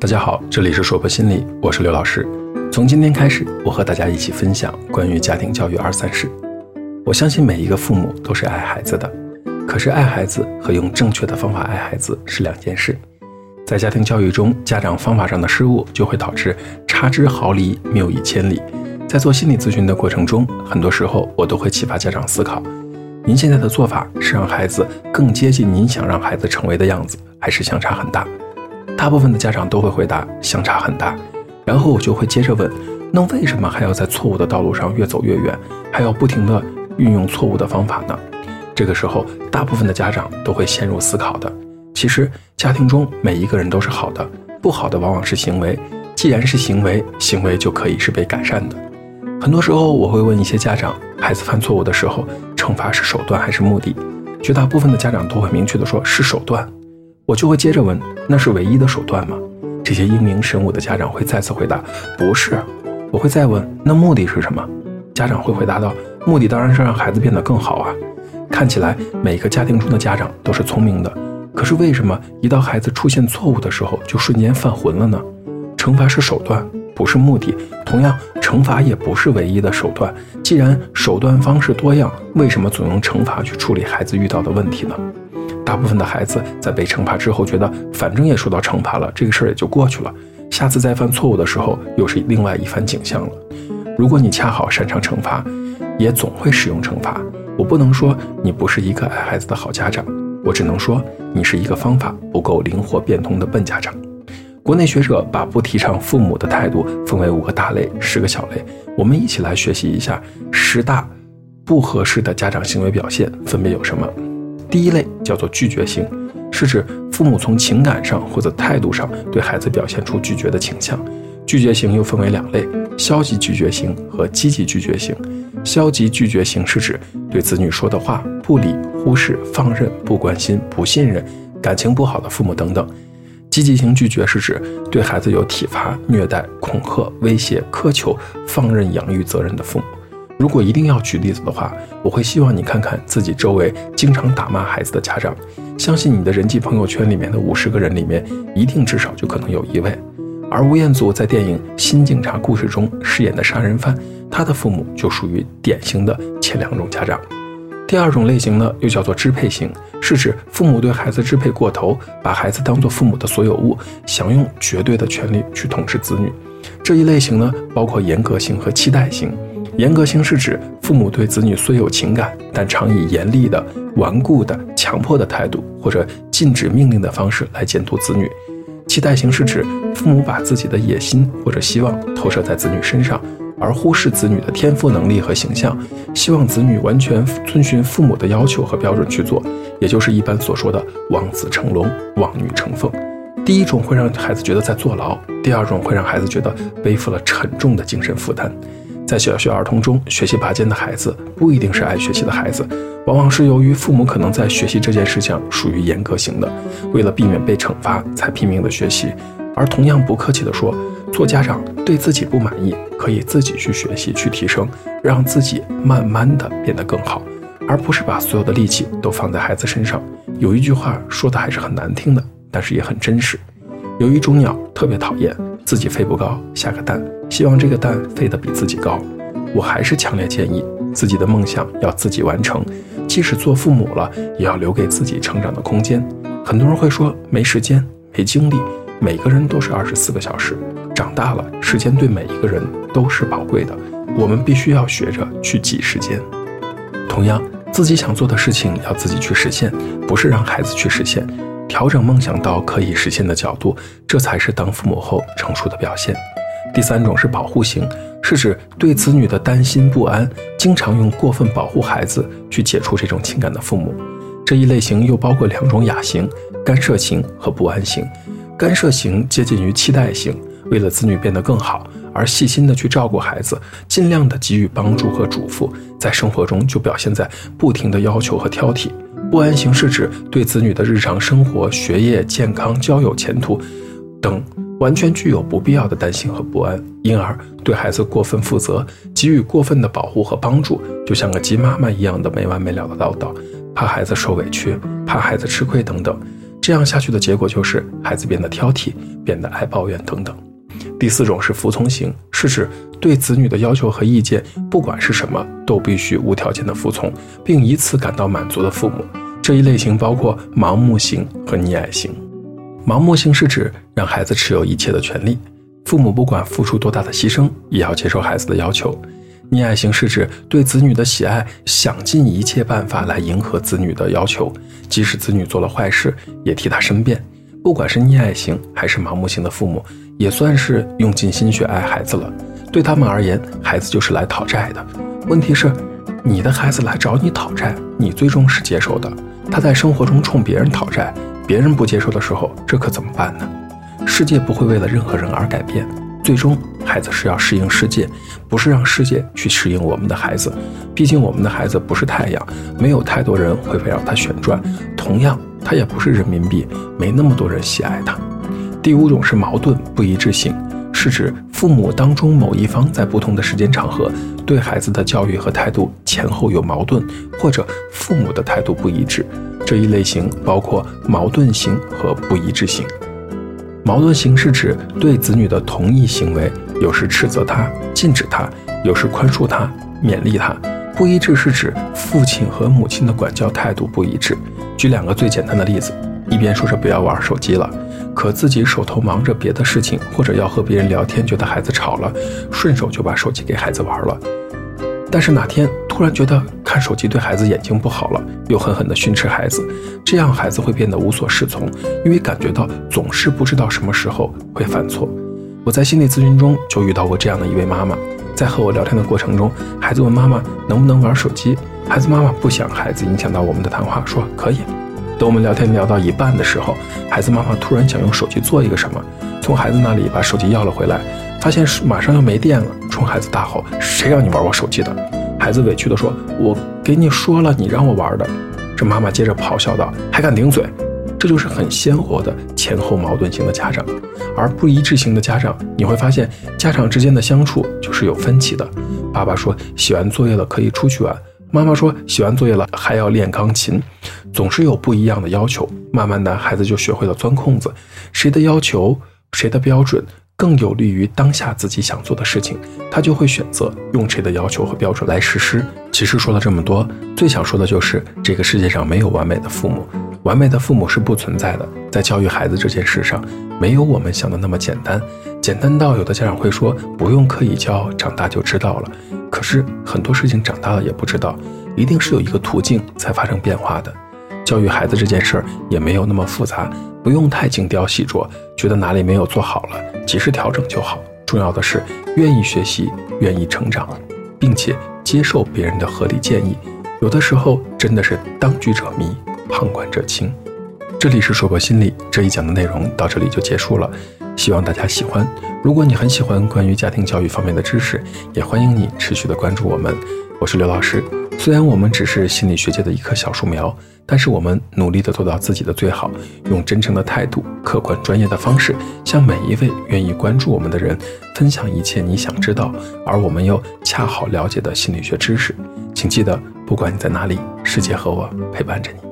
大家好，这里是说破心理，我是刘老师。从今天开始，我和大家一起分享关于家庭教育二三事。我相信每一个父母都是爱孩子的，可是爱孩子和用正确的方法爱孩子是两件事。在家庭教育中，家长方法上的失误就会导致差之毫厘，谬以千里。在做心理咨询的过程中，很多时候我都会启发家长思考：您现在的做法是让孩子更接近您想让孩子成为的样子，还是相差很大？大部分的家长都会回答相差很大，然后我就会接着问，那为什么还要在错误的道路上越走越远，还要不停的运用错误的方法呢？这个时候，大部分的家长都会陷入思考的。其实，家庭中每一个人都是好的，不好的往往是行为。既然是行为，行为就可以是被改善的。很多时候，我会问一些家长，孩子犯错误的时候，惩罚是手段还是目的？绝大部分的家长都会明确的说，是手段。我就会接着问：“那是唯一的手段吗？”这些英明神武的家长会再次回答：“不是。”我会再问：“那目的是什么？”家长会回答道：“目的当然是让孩子变得更好啊。”看起来每个家庭中的家长都是聪明的，可是为什么一到孩子出现错误的时候就瞬间犯浑了呢？惩罚是手段，不是目的。同样，惩罚也不是唯一的手段。既然手段方式多样，为什么总用惩罚去处理孩子遇到的问题呢？大部分的孩子在被惩罚之后，觉得反正也受到惩罚了，这个事儿也就过去了。下次再犯错误的时候，又是另外一番景象了。如果你恰好擅长惩罚，也总会使用惩罚，我不能说你不是一个爱孩子的好家长，我只能说你是一个方法不够灵活变通的笨家长。国内学者把不提倡父母的态度分为五个大类、十个小类，我们一起来学习一下十大不合适的家长行为表现分别有什么。第一类叫做拒绝型，是指父母从情感上或者态度上对孩子表现出拒绝的倾向。拒绝型又分为两类：消极拒绝型和积极拒绝型。消极拒绝型是指对子女说的话不理、忽视、放任、不关心、不信任、感情不好的父母等等。积极型拒绝是指对孩子有体罚、虐待、恐吓、威胁、苛求、放任养育责任的父母。如果一定要举例子的话，我会希望你看看自己周围经常打骂孩子的家长，相信你的人际朋友圈里面的五十个人里面，一定至少就可能有一位。而吴彦祖在电影《新警察故事》中饰演的杀人犯，他的父母就属于典型的前两种家长。第二种类型呢，又叫做支配型，是指父母对孩子支配过头，把孩子当做父母的所有物，想用绝对的权利去统治子女。这一类型呢，包括严格型和期待型。严格型是指父母对子女虽有情感，但常以严厉的、顽固的、强迫的态度，或者禁止命令的方式来监督子女。期待型是指父母把自己的野心或者希望投射在子女身上，而忽视子女的天赋能力和形象，希望子女完全遵循父母的要求和标准去做，也就是一般所说的望子成龙、望女成凤。第一种会让孩子觉得在坐牢，第二种会让孩子觉得背负了沉重的精神负担。在小学儿童中，学习拔尖的孩子不一定是爱学习的孩子，往往是由于父母可能在学习这件事上属于严格型的，为了避免被惩罚才拼命的学习。而同样不客气的说，做家长对自己不满意，可以自己去学习去提升，让自己慢慢的变得更好，而不是把所有的力气都放在孩子身上。有一句话说的还是很难听的，但是也很真实。有一种鸟特别讨厌自己飞不高，下个蛋，希望这个蛋飞得比自己高。我还是强烈建议，自己的梦想要自己完成，即使做父母了，也要留给自己成长的空间。很多人会说没时间、没精力，每个人都是二十四个小时，长大了，时间对每一个人都是宝贵的，我们必须要学着去挤时间。同样，自己想做的事情要自己去实现，不是让孩子去实现。调整梦想到可以实现的角度，这才是当父母后成熟的表现。第三种是保护型，是指对子女的担心不安，经常用过分保护孩子去解除这种情感的父母。这一类型又包括两种亚型：干涉型和不安型。干涉型接近于期待型，为了子女变得更好而细心的去照顾孩子，尽量的给予帮助和嘱咐，在生活中就表现在不停的要求和挑剔。不安型是指对子女的日常生活、学业、健康、交友、前途等完全具有不必要的担心和不安，因而对孩子过分负责，给予过分的保护和帮助，就像个鸡妈妈一样的没完没了的唠叨，怕孩子受委屈，怕孩子吃亏等等。这样下去的结果就是孩子变得挑剔，变得爱抱怨等等。第四种是服从型，是指对子女的要求和意见，不管是什么，都必须无条件的服从，并以此感到满足的父母。这一类型包括盲目型和溺爱型。盲目性是指让孩子持有一切的权利，父母不管付出多大的牺牲，也要接受孩子的要求。溺爱型是指对子女的喜爱，想尽一切办法来迎合子女的要求，即使子女做了坏事，也替他申辩。不管是溺爱型还是盲目型的父母，也算是用尽心血爱孩子了。对他们而言，孩子就是来讨债的。问题是，你的孩子来找你讨债，你最终是接受的。他在生活中冲别人讨债，别人不接受的时候，这可怎么办呢？世界不会为了任何人而改变，最终孩子是要适应世界，不是让世界去适应我们的孩子。毕竟我们的孩子不是太阳，没有太多人会围绕它旋转。同样。他也不是人民币，没那么多人喜爱他。第五种是矛盾不一致性，是指父母当中某一方在不同的时间场合对孩子的教育和态度前后有矛盾，或者父母的态度不一致。这一类型包括矛盾型和不一致性。矛盾型是指对子女的同意行为，有时斥责他、禁止他，有时宽恕他、勉励他。不一致是指父亲和母亲的管教态度不一致。举两个最简单的例子，一边说着不要玩手机了，可自己手头忙着别的事情，或者要和别人聊天，觉得孩子吵了，顺手就把手机给孩子玩了。但是哪天突然觉得看手机对孩子眼睛不好了，又狠狠地训斥孩子，这样孩子会变得无所适从，因为感觉到总是不知道什么时候会犯错。我在心理咨询中就遇到过这样的一位妈妈。在和我聊天的过程中，孩子问妈妈能不能玩手机，孩子妈妈不想孩子影响到我们的谈话，说可以。等我们聊天聊到一半的时候，孩子妈妈突然想用手机做一个什么，从孩子那里把手机要了回来，发现马上要没电了，冲孩子大吼：“谁让你玩我手机的？”孩子委屈地说：“我给你说了，你让我玩的。”这妈妈接着咆哮道：“还敢顶嘴！”这就是很鲜活的前后矛盾型的家长，而不一致型的家长，你会发现家长之间的相处就是有分歧的。爸爸说写完作业了可以出去玩，妈妈说写完作业了还要练钢琴，总是有不一样的要求。慢慢的，孩子就学会了钻空子，谁的要求，谁的标准更有利于当下自己想做的事情，他就会选择用谁的要求和标准来实施。其实说了这么多，最想说的就是这个世界上没有完美的父母。完美的父母是不存在的，在教育孩子这件事上，没有我们想的那么简单，简单到有的家长会说不用刻意教，长大就知道了。可是很多事情长大了也不知道，一定是有一个途径才发生变化的。教育孩子这件事儿也没有那么复杂，不用太精雕细琢，觉得哪里没有做好了，及时调整就好。重要的是愿意学习，愿意成长，并且接受别人的合理建议。有的时候真的是当局者迷。旁观者清，这里是说博心理这一讲的内容到这里就结束了，希望大家喜欢。如果你很喜欢关于家庭教育方面的知识，也欢迎你持续的关注我们。我是刘老师，虽然我们只是心理学界的一棵小树苗，但是我们努力的做到自己的最好，用真诚的态度、客观专业的方式，向每一位愿意关注我们的人分享一切你想知道，而我们又恰好了解的心理学知识。请记得，不管你在哪里，世界和我陪伴着你。